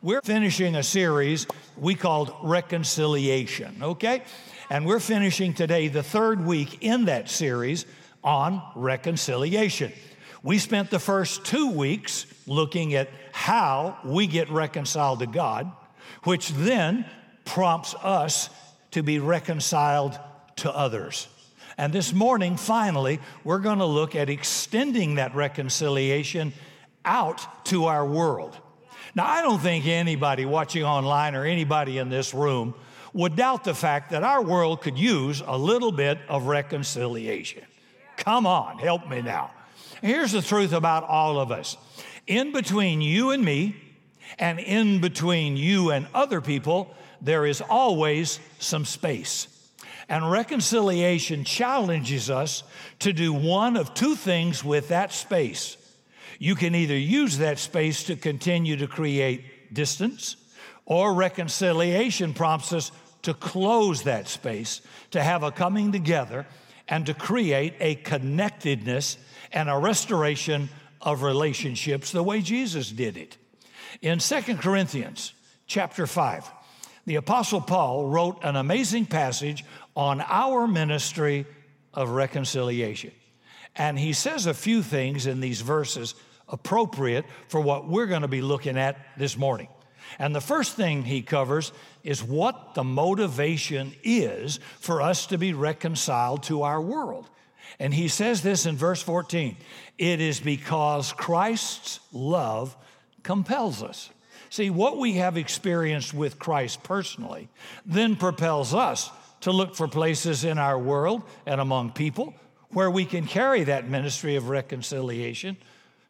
We're finishing a series we called Reconciliation, okay? And we're finishing today the third week in that series on reconciliation. We spent the first two weeks looking at how we get reconciled to God, which then prompts us to be reconciled to others. And this morning, finally, we're going to look at extending that reconciliation out to our world. Now, I don't think anybody watching online or anybody in this room would doubt the fact that our world could use a little bit of reconciliation. Come on, help me now. Here's the truth about all of us in between you and me, and in between you and other people, there is always some space. And reconciliation challenges us to do one of two things with that space. You can either use that space to continue to create distance, or reconciliation prompts us to close that space, to have a coming together, and to create a connectedness and a restoration of relationships the way Jesus did it. In 2 Corinthians chapter 5, the Apostle Paul wrote an amazing passage on our ministry of reconciliation. And he says a few things in these verses appropriate for what we're going to be looking at this morning. And the first thing he covers is what the motivation is for us to be reconciled to our world. And he says this in verse 14 it is because Christ's love compels us. See, what we have experienced with Christ personally then propels us to look for places in our world and among people where we can carry that ministry of reconciliation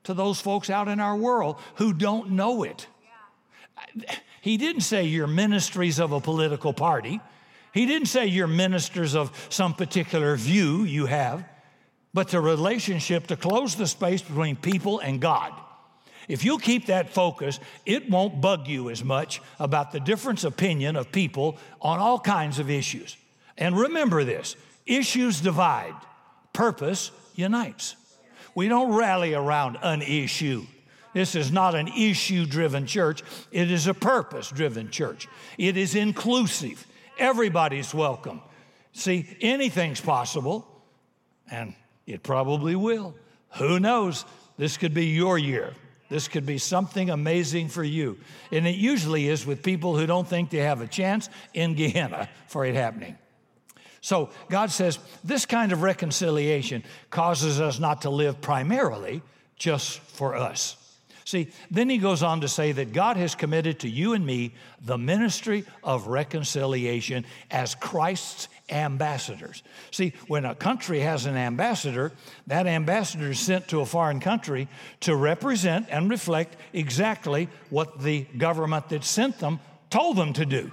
to those folks out in our world who don't know it. He didn't say you're ministries of a political party. He didn't say you're ministers of some particular view you have, but the relationship to close the space between people and God. If you'll keep that focus, it won't bug you as much about the difference opinion of people on all kinds of issues. And remember this issues divide, purpose unites. We don't rally around an issue. This is not an issue driven church, it is a purpose driven church. It is inclusive, everybody's welcome. See, anything's possible, and it probably will. Who knows? This could be your year. This could be something amazing for you. And it usually is with people who don't think they have a chance in Gehenna for it happening. So God says this kind of reconciliation causes us not to live primarily just for us. See, then he goes on to say that God has committed to you and me the ministry of reconciliation as Christ's ambassadors. See, when a country has an ambassador, that ambassador is sent to a foreign country to represent and reflect exactly what the government that sent them told them to do,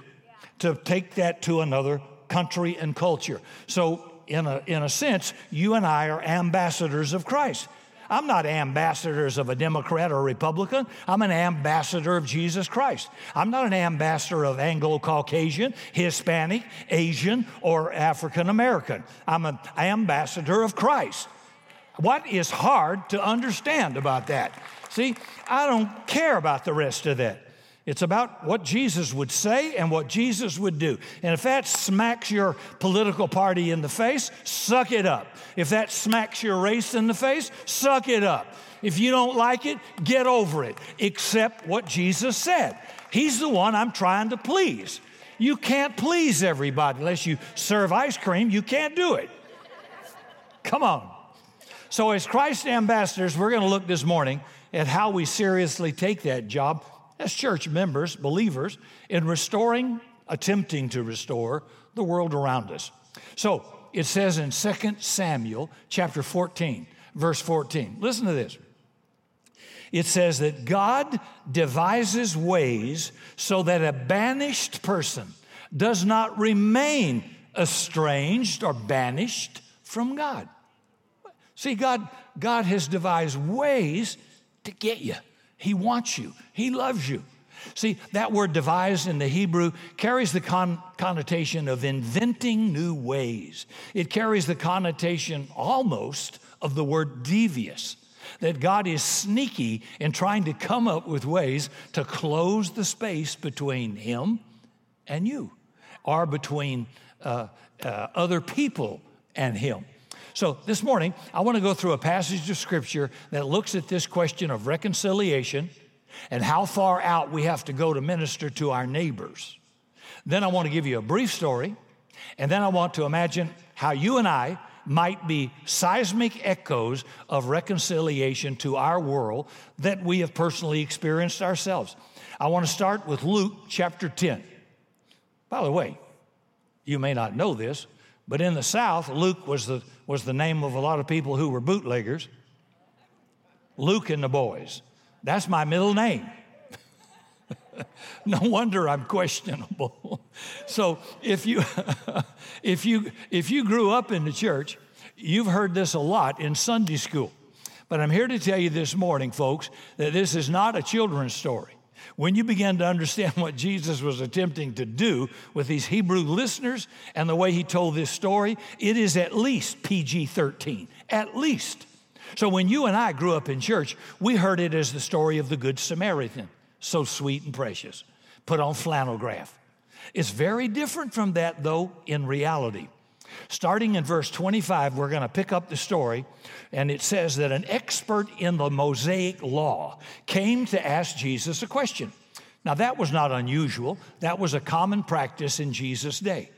to take that to another country and culture. So, in a, in a sense, you and I are ambassadors of Christ. I'm not ambassadors of a Democrat or Republican. I'm an ambassador of Jesus Christ. I'm not an ambassador of Anglo Caucasian, Hispanic, Asian, or African American. I'm an ambassador of Christ. What is hard to understand about that? See, I don't care about the rest of that. It's about what Jesus would say and what Jesus would do. And if that smacks your political party in the face, suck it up. If that smacks your race in the face, suck it up. If you don't like it, get over it. Accept what Jesus said. He's the one I'm trying to please. You can't please everybody unless you serve ice cream. You can't do it. Come on. So, as Christ ambassadors, we're going to look this morning at how we seriously take that job as church members, believers, in restoring, attempting to restore the world around us. So it says in 2 Samuel chapter 14, verse 14. Listen to this. It says that God devises ways so that a banished person does not remain estranged or banished from God. See, God, God has devised ways to get you. He wants you, He loves you. See, that word devised in the Hebrew carries the con- connotation of inventing new ways. It carries the connotation almost of the word devious. that God is sneaky in trying to come up with ways to close the space between Him and you, or between uh, uh, other people and Him. So this morning, I want to go through a passage of Scripture that looks at this question of reconciliation and how far out we have to go to minister to our neighbors. Then I want to give you a brief story, and then I want to imagine how you and I might be seismic echoes of reconciliation to our world that we have personally experienced ourselves. I want to start with Luke chapter 10. By the way, you may not know this, but in the South, Luke was the, was the name of a lot of people who were bootleggers. Luke and the boys. That's my middle name. no wonder I'm questionable. so if you if you if you grew up in the church, you've heard this a lot in Sunday school. But I'm here to tell you this morning, folks, that this is not a children's story. When you begin to understand what Jesus was attempting to do with these Hebrew listeners and the way he told this story, it is at least PG 13. At least. So when you and I grew up in church, we heard it as the story of the Good Samaritan so sweet and precious, put on flannel graph. It's very different from that, though, in reality. Starting in verse 25, we're going to pick up the story, and it says that an expert in the Mosaic law came to ask Jesus a question. Now, that was not unusual, that was a common practice in Jesus' day.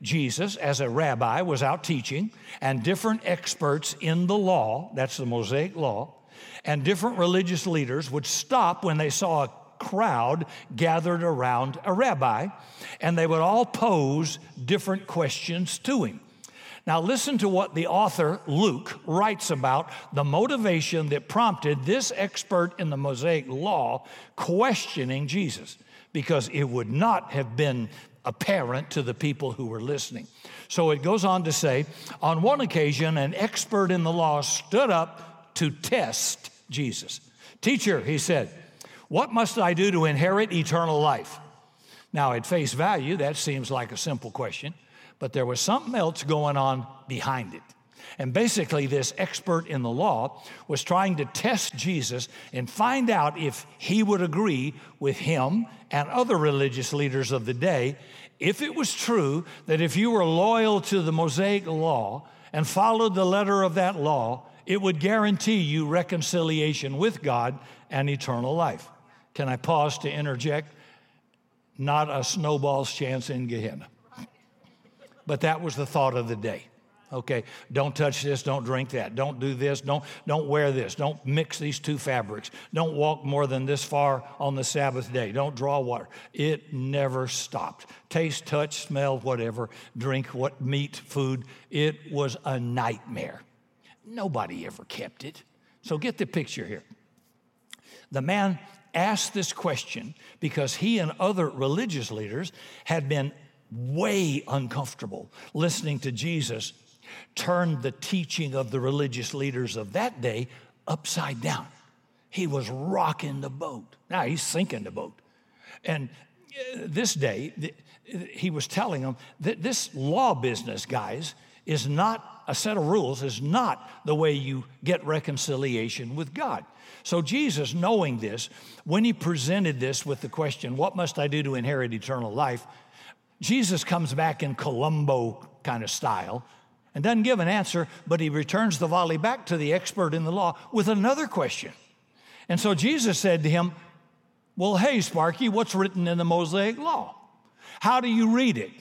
Jesus, as a rabbi, was out teaching, and different experts in the law, that's the Mosaic law, and different religious leaders would stop when they saw a crowd gathered around a rabbi, and they would all pose different questions to him. Now, listen to what the author Luke writes about the motivation that prompted this expert in the Mosaic law questioning Jesus, because it would not have been apparent to the people who were listening. So it goes on to say on one occasion, an expert in the law stood up to test Jesus. Teacher, he said, what must I do to inherit eternal life? Now, at face value, that seems like a simple question, but there was something else going on behind it. And basically, this expert in the law was trying to test Jesus and find out if he would agree with him and other religious leaders of the day if it was true that if you were loyal to the Mosaic law and followed the letter of that law, it would guarantee you reconciliation with God and eternal life. Can I pause to interject? Not a snowball's chance in Gehenna. But that was the thought of the day. Okay, don't touch this, don't drink that, don't do this, don't, don't wear this, don't mix these two fabrics, don't walk more than this far on the Sabbath day, don't draw water. It never stopped. Taste, touch, smell, whatever, drink what meat, food. It was a nightmare. Nobody ever kept it. So get the picture here. The man asked this question because he and other religious leaders had been way uncomfortable listening to Jesus turn the teaching of the religious leaders of that day upside down. He was rocking the boat. Now he's sinking the boat. And uh, this day, he was telling them that this law business, guys, is not a set of rules, is not the way you get reconciliation with God. So, Jesus, knowing this, when he presented this with the question, What must I do to inherit eternal life? Jesus comes back in Columbo kind of style and doesn't give an answer, but he returns the volley back to the expert in the law with another question. And so Jesus said to him, Well, hey, Sparky, what's written in the Mosaic law? How do you read it?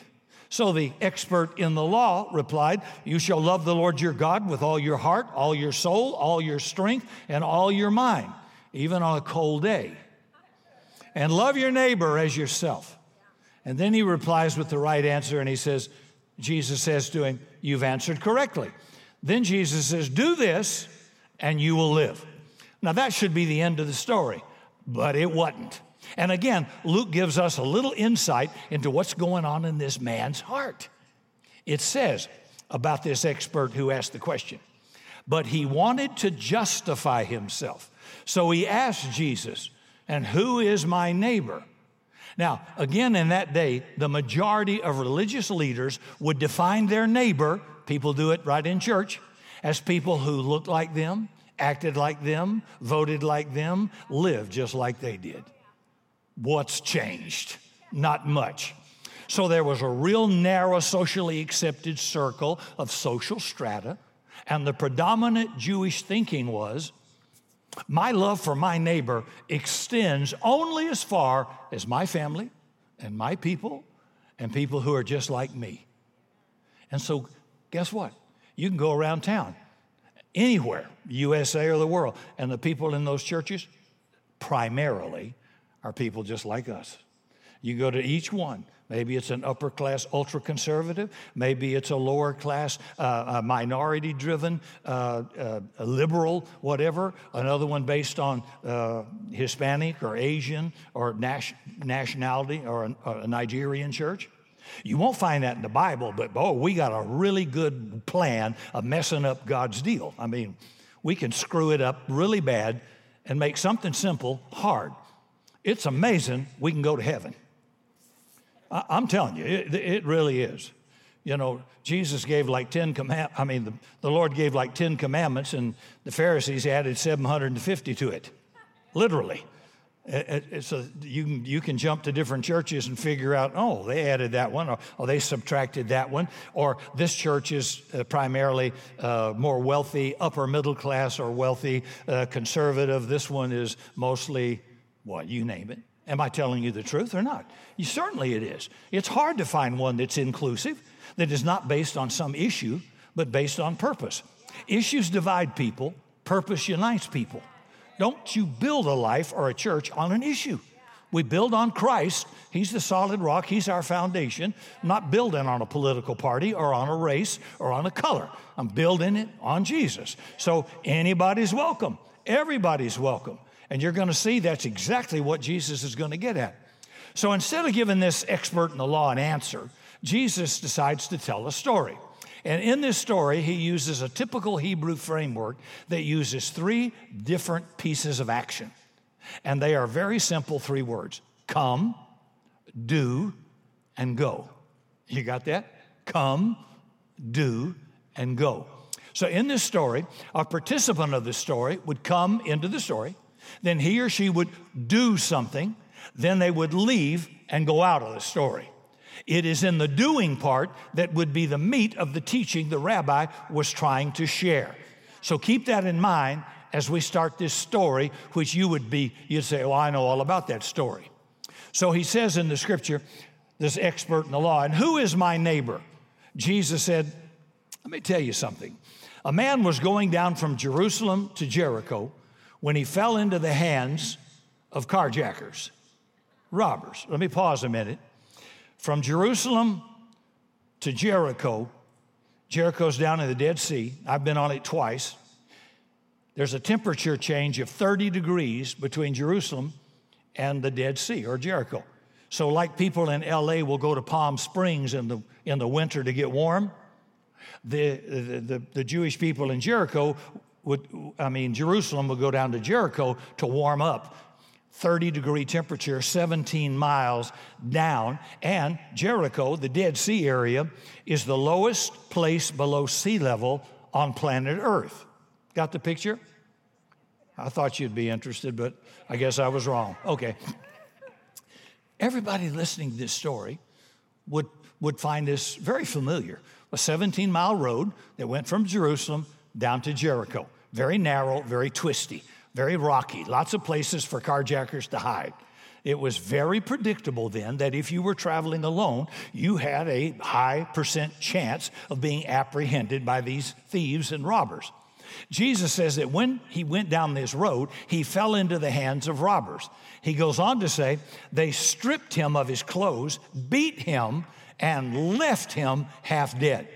So the expert in the law replied, You shall love the Lord your God with all your heart, all your soul, all your strength, and all your mind, even on a cold day. And love your neighbor as yourself. And then he replies with the right answer and he says, Jesus says to him, You've answered correctly. Then Jesus says, Do this and you will live. Now that should be the end of the story, but it wasn't. And again, Luke gives us a little insight into what's going on in this man's heart. It says about this expert who asked the question, but he wanted to justify himself. So he asked Jesus, And who is my neighbor? Now, again, in that day, the majority of religious leaders would define their neighbor, people do it right in church, as people who looked like them, acted like them, voted like them, lived just like they did. What's changed? Not much. So there was a real narrow, socially accepted circle of social strata, and the predominant Jewish thinking was my love for my neighbor extends only as far as my family and my people and people who are just like me. And so, guess what? You can go around town, anywhere, USA or the world, and the people in those churches primarily are people just like us. You go to each one. Maybe it's an upper class ultra conservative. Maybe it's a lower class uh, minority driven, uh, uh, liberal, whatever. Another one based on uh, Hispanic or Asian or nas- nationality or a, a Nigerian church. You won't find that in the Bible, but oh, we got a really good plan of messing up God's deal. I mean, we can screw it up really bad and make something simple hard. It's amazing we can go to heaven. I, am telling you, it, it, really is. You know, Jesus gave like 10 commandments. I mean, the, the Lord gave like 10 commandments, and the Pharisees added 750 to it, literally. It, it, so you can, you can jump to different churches and figure out, oh, they added that one, or oh, they subtracted that one, or this church is uh, primarily uh, more wealthy, upper middle class, or wealthy, uh, conservative. This one is mostly, what, you name it. Am I telling you the truth or not? You, certainly it is. It's hard to find one that's inclusive, that is not based on some issue, but based on purpose. Issues divide people, purpose unites people. Don't you build a life or a church on an issue. We build on Christ. He's the solid rock. He's our foundation. I'm not building on a political party or on a race or on a color. I'm building it on Jesus. So anybody's welcome. Everybody's welcome. And you're going to see that's exactly what Jesus is going to get at. So instead of giving this expert in the law an answer, Jesus decides to tell a story. And in this story, he uses a typical Hebrew framework that uses three different pieces of action. And they are very simple three words come, do, and go. You got that? Come, do, and go. So in this story, a participant of the story would come into the story, then he or she would do something, then they would leave and go out of the story. It is in the doing part that would be the meat of the teaching the rabbi was trying to share. So keep that in mind as we start this story, which you would be, you'd say, Well, I know all about that story. So he says in the scripture, this expert in the law, and who is my neighbor? Jesus said, Let me tell you something. A man was going down from Jerusalem to Jericho when he fell into the hands of carjackers, robbers. Let me pause a minute. From Jerusalem to Jericho, Jericho's down in the Dead Sea. I've been on it twice. There's a temperature change of 30 degrees between Jerusalem and the Dead Sea or Jericho. So, like people in LA will go to Palm Springs in the, in the winter to get warm, the, the, the, the Jewish people in Jericho would, I mean, Jerusalem would go down to Jericho to warm up 30 degree temperature, 17 miles down. And Jericho, the Dead Sea area, is the lowest place below sea level on planet Earth. Got the picture? I thought you'd be interested, but I guess I was wrong. Okay. Everybody listening to this story would, would find this very familiar. A 17 mile road that went from Jerusalem down to Jericho. Very narrow, very twisty very rocky, lots of places for carjackers to hide. It was very predictable then that if you were traveling alone, you had a high percent chance of being apprehended by these thieves and robbers. Jesus says that when he went down this road, he fell into the hands of robbers. He goes on to say, they stripped him of his clothes, beat him, and left him half dead.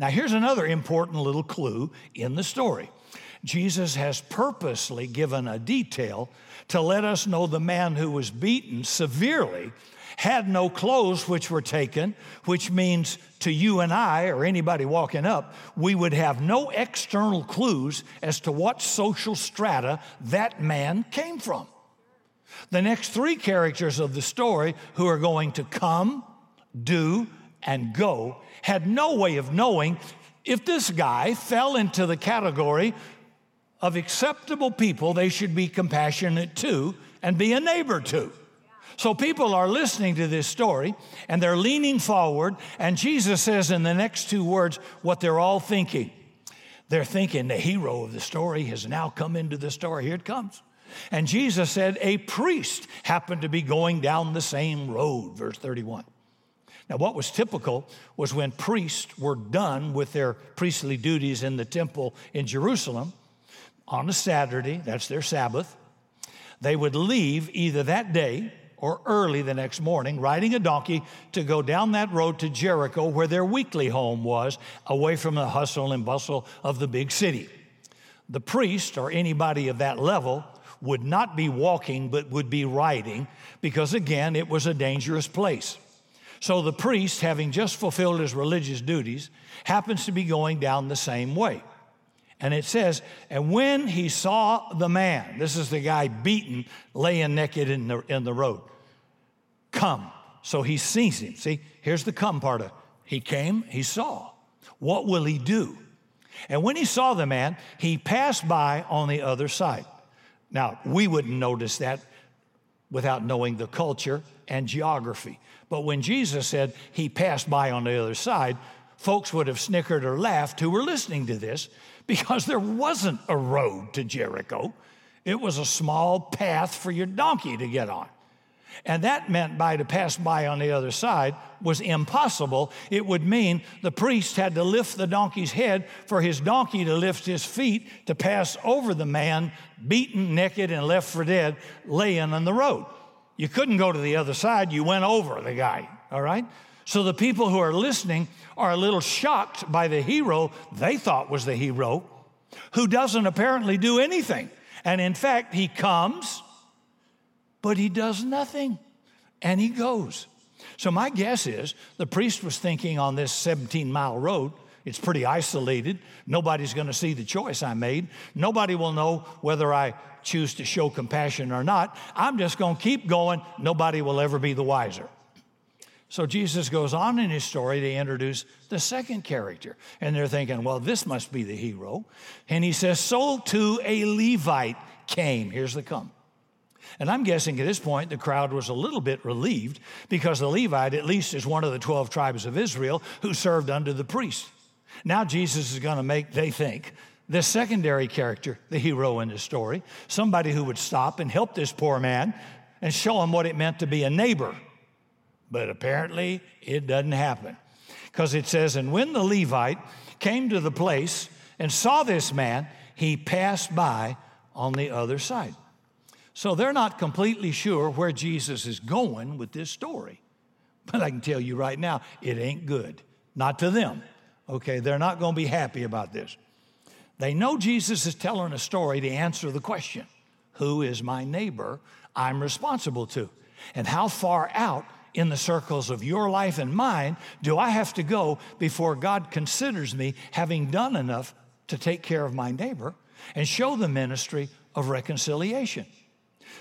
Now, here's another important little clue in the story. Jesus has purposely given a detail to let us know the man who was beaten severely had no clothes which were taken, which means to you and I, or anybody walking up, we would have no external clues as to what social strata that man came from. The next three characters of the story who are going to come, do, and go had no way of knowing if this guy fell into the category of acceptable people they should be compassionate to and be a neighbor to. So people are listening to this story and they're leaning forward, and Jesus says in the next two words what they're all thinking. They're thinking the hero of the story has now come into the story. Here it comes. And Jesus said, A priest happened to be going down the same road, verse 31. Now, what was typical was when priests were done with their priestly duties in the temple in Jerusalem on a Saturday, that's their Sabbath, they would leave either that day or early the next morning, riding a donkey to go down that road to Jericho, where their weekly home was, away from the hustle and bustle of the big city. The priest or anybody of that level would not be walking, but would be riding, because again, it was a dangerous place. So the priest, having just fulfilled his religious duties, happens to be going down the same way. And it says, and when he saw the man, this is the guy beaten, laying naked in the, in the road, come. So he sees him. See, here's the come part of it. He came, he saw. What will he do? And when he saw the man, he passed by on the other side. Now, we wouldn't notice that without knowing the culture and geography. But when Jesus said he passed by on the other side, folks would have snickered or laughed who were listening to this because there wasn't a road to Jericho. It was a small path for your donkey to get on. And that meant by to pass by on the other side was impossible. It would mean the priest had to lift the donkey's head for his donkey to lift his feet to pass over the man, beaten, naked, and left for dead, laying on the road. You couldn't go to the other side, you went over the guy, all right? So the people who are listening are a little shocked by the hero they thought was the hero, who doesn't apparently do anything. And in fact, he comes, but he does nothing, and he goes. So my guess is the priest was thinking on this 17 mile road, it's pretty isolated. Nobody's going to see the choice I made. Nobody will know whether I choose to show compassion or not. I'm just going to keep going. Nobody will ever be the wiser. So Jesus goes on in his story to introduce the second character. And they're thinking, well, this must be the hero. And he says, So too a Levite came. Here's the come. And I'm guessing at this point the crowd was a little bit relieved because the Levite, at least, is one of the 12 tribes of Israel who served under the priest. Now Jesus is going to make, they think, the secondary character, the hero in the story, somebody who would stop and help this poor man and show him what it meant to be a neighbor. But apparently it doesn't happen. Because it says, And when the Levite came to the place and saw this man, he passed by on the other side. So they're not completely sure where Jesus is going with this story. But I can tell you right now, it ain't good. Not to them. Okay, they're not going to be happy about this. They know Jesus is telling a story to answer the question Who is my neighbor I'm responsible to? And how far out in the circles of your life and mine do I have to go before God considers me having done enough to take care of my neighbor and show the ministry of reconciliation?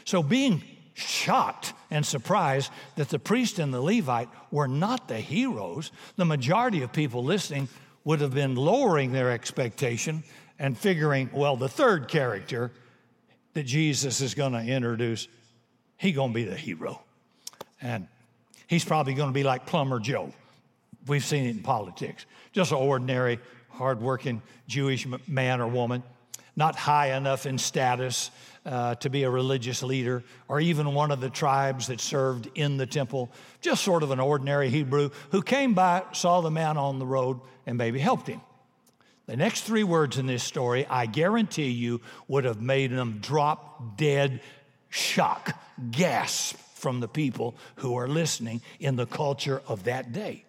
So, being shocked and surprised that the priest and the Levite were not the heroes, the majority of people listening would have been lowering their expectation and figuring, well, the third character that Jesus is going to introduce, he going to be the hero. And he's probably going to be like Plumber Joe. We've seen it in politics. Just an ordinary, hardworking Jewish man or woman, not high enough in status uh, to be a religious leader or even one of the tribes that served in the temple, just sort of an ordinary Hebrew who came by, saw the man on the road, and maybe helped him. The next three words in this story, I guarantee you, would have made them drop dead shock, gasp from the people who are listening in the culture of that day.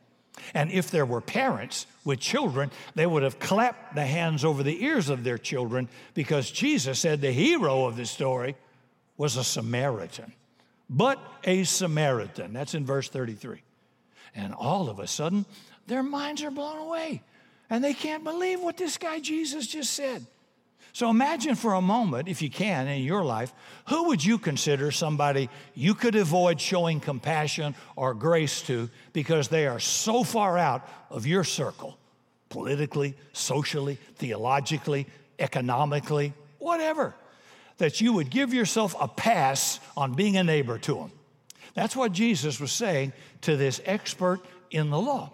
And if there were parents with children, they would have clapped the hands over the ears of their children because Jesus said the hero of the story was a Samaritan, but a Samaritan. That's in verse 33. And all of a sudden, their minds are blown away and they can't believe what this guy Jesus just said. So imagine for a moment, if you can, in your life, who would you consider somebody you could avoid showing compassion or grace to because they are so far out of your circle, politically, socially, theologically, economically, whatever, that you would give yourself a pass on being a neighbor to them. That's what Jesus was saying to this expert in the law.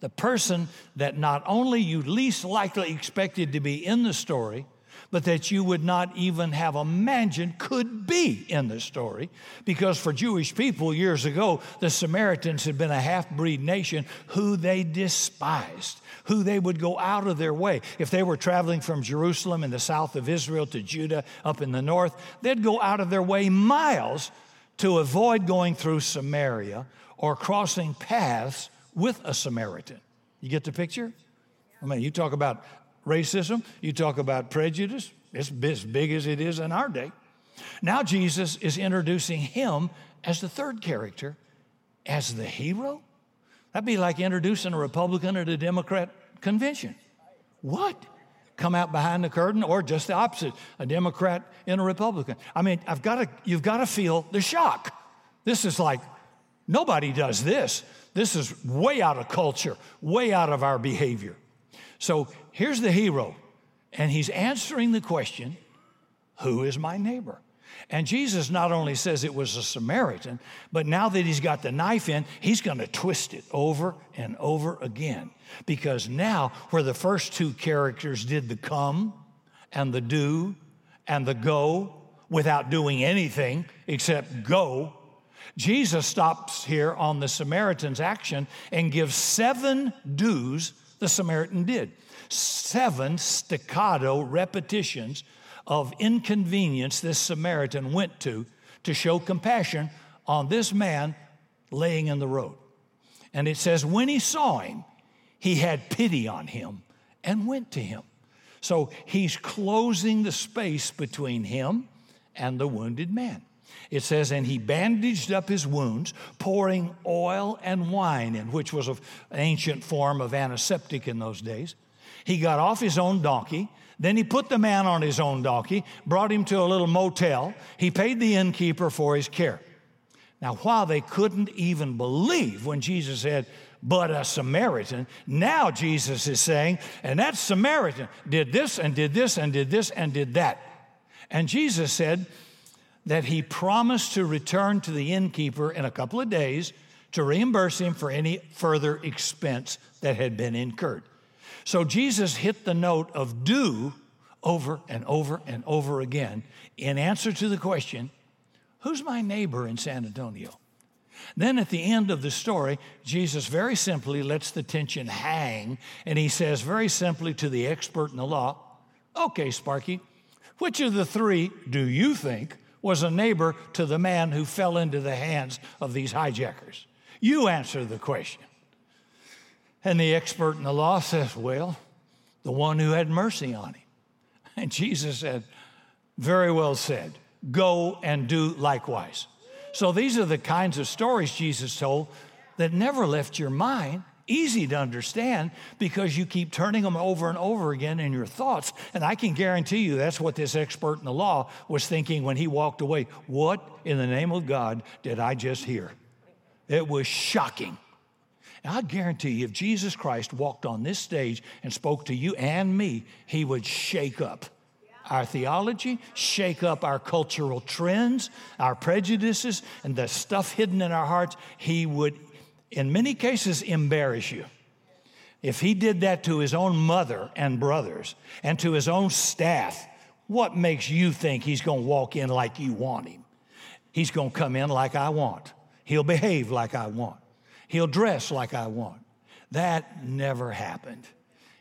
The person that not only you least likely expected to be in the story, but that you would not even have imagined could be in the story. Because for Jewish people years ago, the Samaritans had been a half breed nation who they despised, who they would go out of their way. If they were traveling from Jerusalem in the south of Israel to Judah up in the north, they'd go out of their way miles to avoid going through Samaria or crossing paths with a Samaritan. You get the picture? I mean, you talk about racism, you talk about prejudice, it's as big as it is in our day. Now, Jesus is introducing him as the third character, as the hero. That'd be like introducing a Republican at a Democrat convention. What? Come out behind the curtain, or just the opposite, a Democrat and a Republican. I mean, I've got to, you've got to feel the shock. This is like, nobody does this. This is way out of culture, way out of our behavior. So here's the hero, and he's answering the question Who is my neighbor? And Jesus not only says it was a Samaritan, but now that he's got the knife in, he's going to twist it over and over again. Because now, where the first two characters did the come and the do and the go without doing anything except go, Jesus stops here on the Samaritan's action and gives seven do's the Samaritan did. Seven staccato repetitions of inconvenience this Samaritan went to to show compassion on this man laying in the road. And it says, when he saw him, he had pity on him and went to him. So he's closing the space between him and the wounded man. It says, and he bandaged up his wounds, pouring oil and wine in, which was an ancient form of antiseptic in those days. He got off his own donkey. Then he put the man on his own donkey, brought him to a little motel. He paid the innkeeper for his care. Now, while they couldn't even believe when Jesus said, but a Samaritan, now Jesus is saying, and that Samaritan did this and did this and did this and did that. And Jesus said, that he promised to return to the innkeeper in a couple of days to reimburse him for any further expense that had been incurred. So Jesus hit the note of do over and over and over again in answer to the question Who's my neighbor in San Antonio? Then at the end of the story, Jesus very simply lets the tension hang and he says very simply to the expert in the law, Okay, Sparky, which of the three do you think was a neighbor to the man who fell into the hands of these hijackers? You answer the question. And the expert in the law says, Well, the one who had mercy on him. And Jesus said, Very well said. Go and do likewise. So these are the kinds of stories Jesus told that never left your mind easy to understand because you keep turning them over and over again in your thoughts. And I can guarantee you that's what this expert in the law was thinking when he walked away. What in the name of God did I just hear? It was shocking. And I guarantee you, if Jesus Christ walked on this stage and spoke to you and me, he would shake up our theology, shake up our cultural trends, our prejudices, and the stuff hidden in our hearts. He would in many cases, embarrass you. If he did that to his own mother and brothers and to his own staff, what makes you think he's going to walk in like you want him? He's going to come in like I want. He'll behave like I want. He'll dress like I want. That never happened.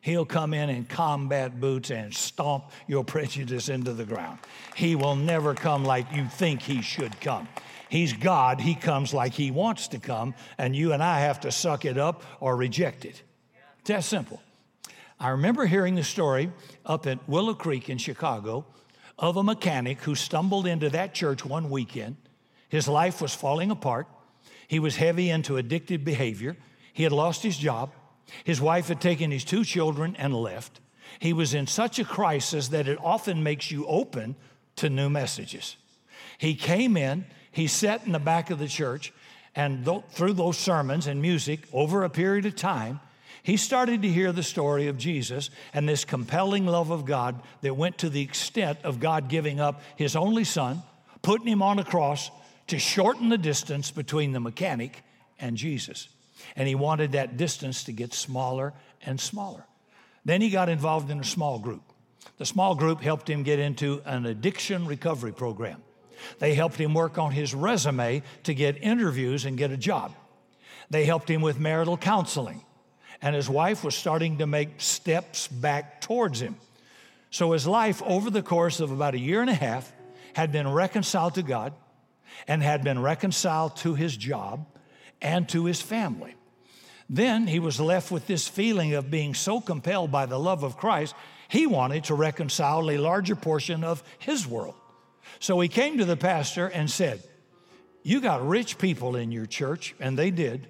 He'll come in in combat boots and stomp your prejudice into the ground. He will never come like you think he should come. He's God. He comes like He wants to come, and you and I have to suck it up or reject it. It's that simple. I remember hearing the story up at Willow Creek in Chicago of a mechanic who stumbled into that church one weekend. His life was falling apart. He was heavy into addictive behavior. He had lost his job. His wife had taken his two children and left. He was in such a crisis that it often makes you open to new messages. He came in he sat in the back of the church, and th- through those sermons and music over a period of time, he started to hear the story of Jesus and this compelling love of God that went to the extent of God giving up his only son, putting him on a cross to shorten the distance between the mechanic and Jesus. And he wanted that distance to get smaller and smaller. Then he got involved in a small group. The small group helped him get into an addiction recovery program. They helped him work on his resume to get interviews and get a job. They helped him with marital counseling. And his wife was starting to make steps back towards him. So his life, over the course of about a year and a half, had been reconciled to God and had been reconciled to his job and to his family. Then he was left with this feeling of being so compelled by the love of Christ, he wanted to reconcile a larger portion of his world. So he came to the pastor and said, You got rich people in your church, and they did.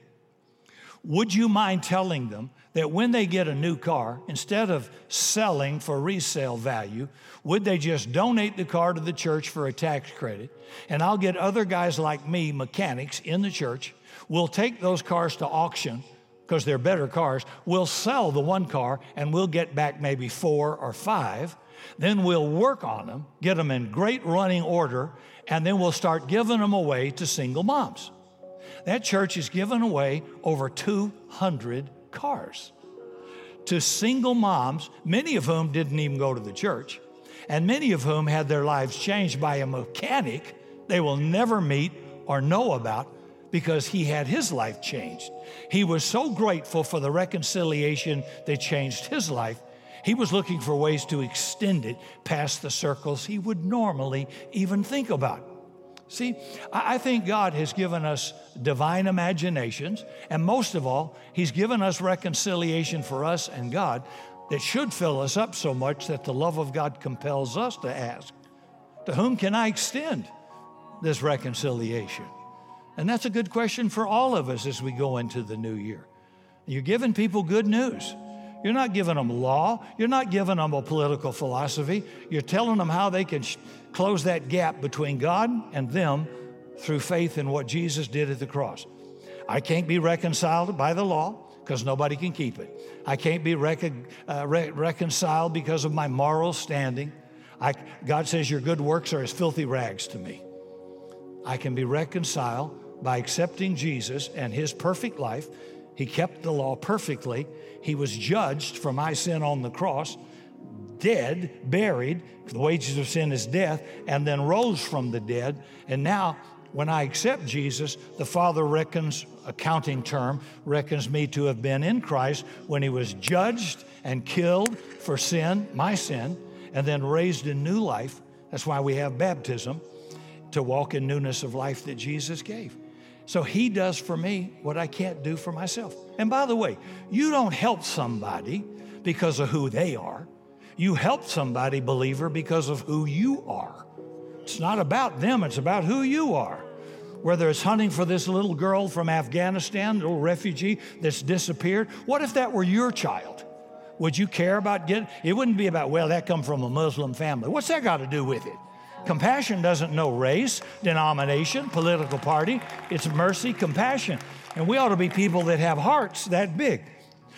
Would you mind telling them that when they get a new car, instead of selling for resale value, would they just donate the car to the church for a tax credit? And I'll get other guys like me, mechanics in the church. We'll take those cars to auction because they're better cars. We'll sell the one car and we'll get back maybe four or five. Then we'll work on them, get them in great running order, and then we'll start giving them away to single moms. That church has given away over 200 cars to single moms, many of whom didn't even go to the church, and many of whom had their lives changed by a mechanic they will never meet or know about because he had his life changed. He was so grateful for the reconciliation that changed his life. He was looking for ways to extend it past the circles he would normally even think about. See, I think God has given us divine imaginations, and most of all, He's given us reconciliation for us and God that should fill us up so much that the love of God compels us to ask, To whom can I extend this reconciliation? And that's a good question for all of us as we go into the new year. You're giving people good news. You're not giving them law. You're not giving them a political philosophy. You're telling them how they can sh- close that gap between God and them through faith in what Jesus did at the cross. I can't be reconciled by the law because nobody can keep it. I can't be uh, re- reconciled because of my moral standing. I, God says, Your good works are as filthy rags to me. I can be reconciled by accepting Jesus and his perfect life. He kept the law perfectly. He was judged for my sin on the cross dead, buried, the wages of sin is death, and then rose from the dead. And now, when I accept Jesus, the Father reckons, accounting term, reckons me to have been in Christ when he was judged and killed for sin, my sin, and then raised in new life. That's why we have baptism, to walk in newness of life that Jesus gave. So he does for me what I can't do for myself. And by the way, you don't help somebody because of who they are. You help somebody, believer, because of who you are. It's not about them, it's about who you are. Whether it's hunting for this little girl from Afghanistan, little refugee that's disappeared, what if that were your child? Would you care about getting it? Wouldn't be about, well, that come from a Muslim family. What's that got to do with it? Compassion doesn't know race, denomination, political party. It's mercy, compassion. And we ought to be people that have hearts that big.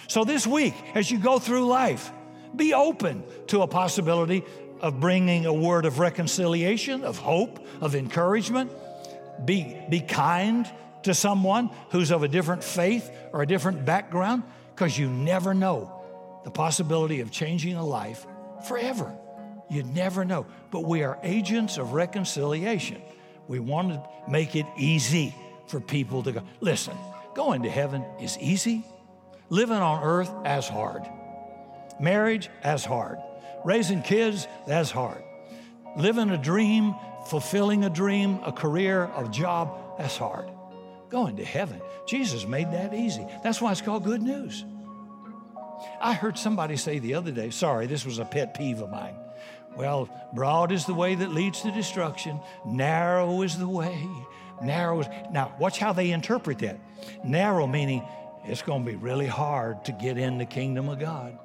So this week, as you go through life, be open to a possibility of bringing a word of reconciliation, of hope, of encouragement. Be, be kind to someone who's of a different faith or a different background because you never know the possibility of changing a life forever. You never know. But we are agents of reconciliation. We want to make it easy for people to go. Listen, going to heaven is easy, living on earth as hard. Marriage, as hard. Raising kids, that's hard. Living a dream, fulfilling a dream, a career, a job, that's hard. Going to heaven, Jesus made that easy. That's why it's called good news. I heard somebody say the other day, sorry, this was a pet peeve of mine. Well, broad is the way that leads to destruction, narrow is the way. Narrow is. Now, watch how they interpret that. Narrow meaning it's going to be really hard to get in the kingdom of God.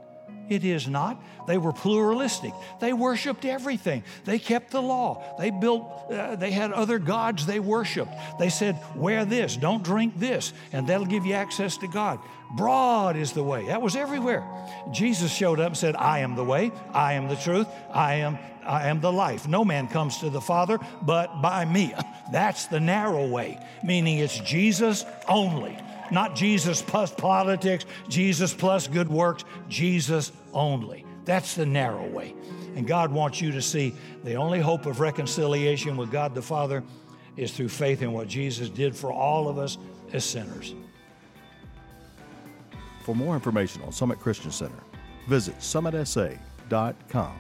It is not. They were pluralistic. They worshiped everything. They kept the law. They built, uh, they had other gods they worshiped. They said, wear this, don't drink this, and that'll give you access to God. Broad is the way. That was everywhere. Jesus showed up and said, I am the way, I am the truth, I am, I am the life. No man comes to the Father but by me. That's the narrow way, meaning it's Jesus only. Not Jesus plus politics, Jesus plus good works, Jesus only. That's the narrow way. And God wants you to see the only hope of reconciliation with God the Father is through faith in what Jesus did for all of us as sinners. For more information on Summit Christian Center, visit summitsa.com.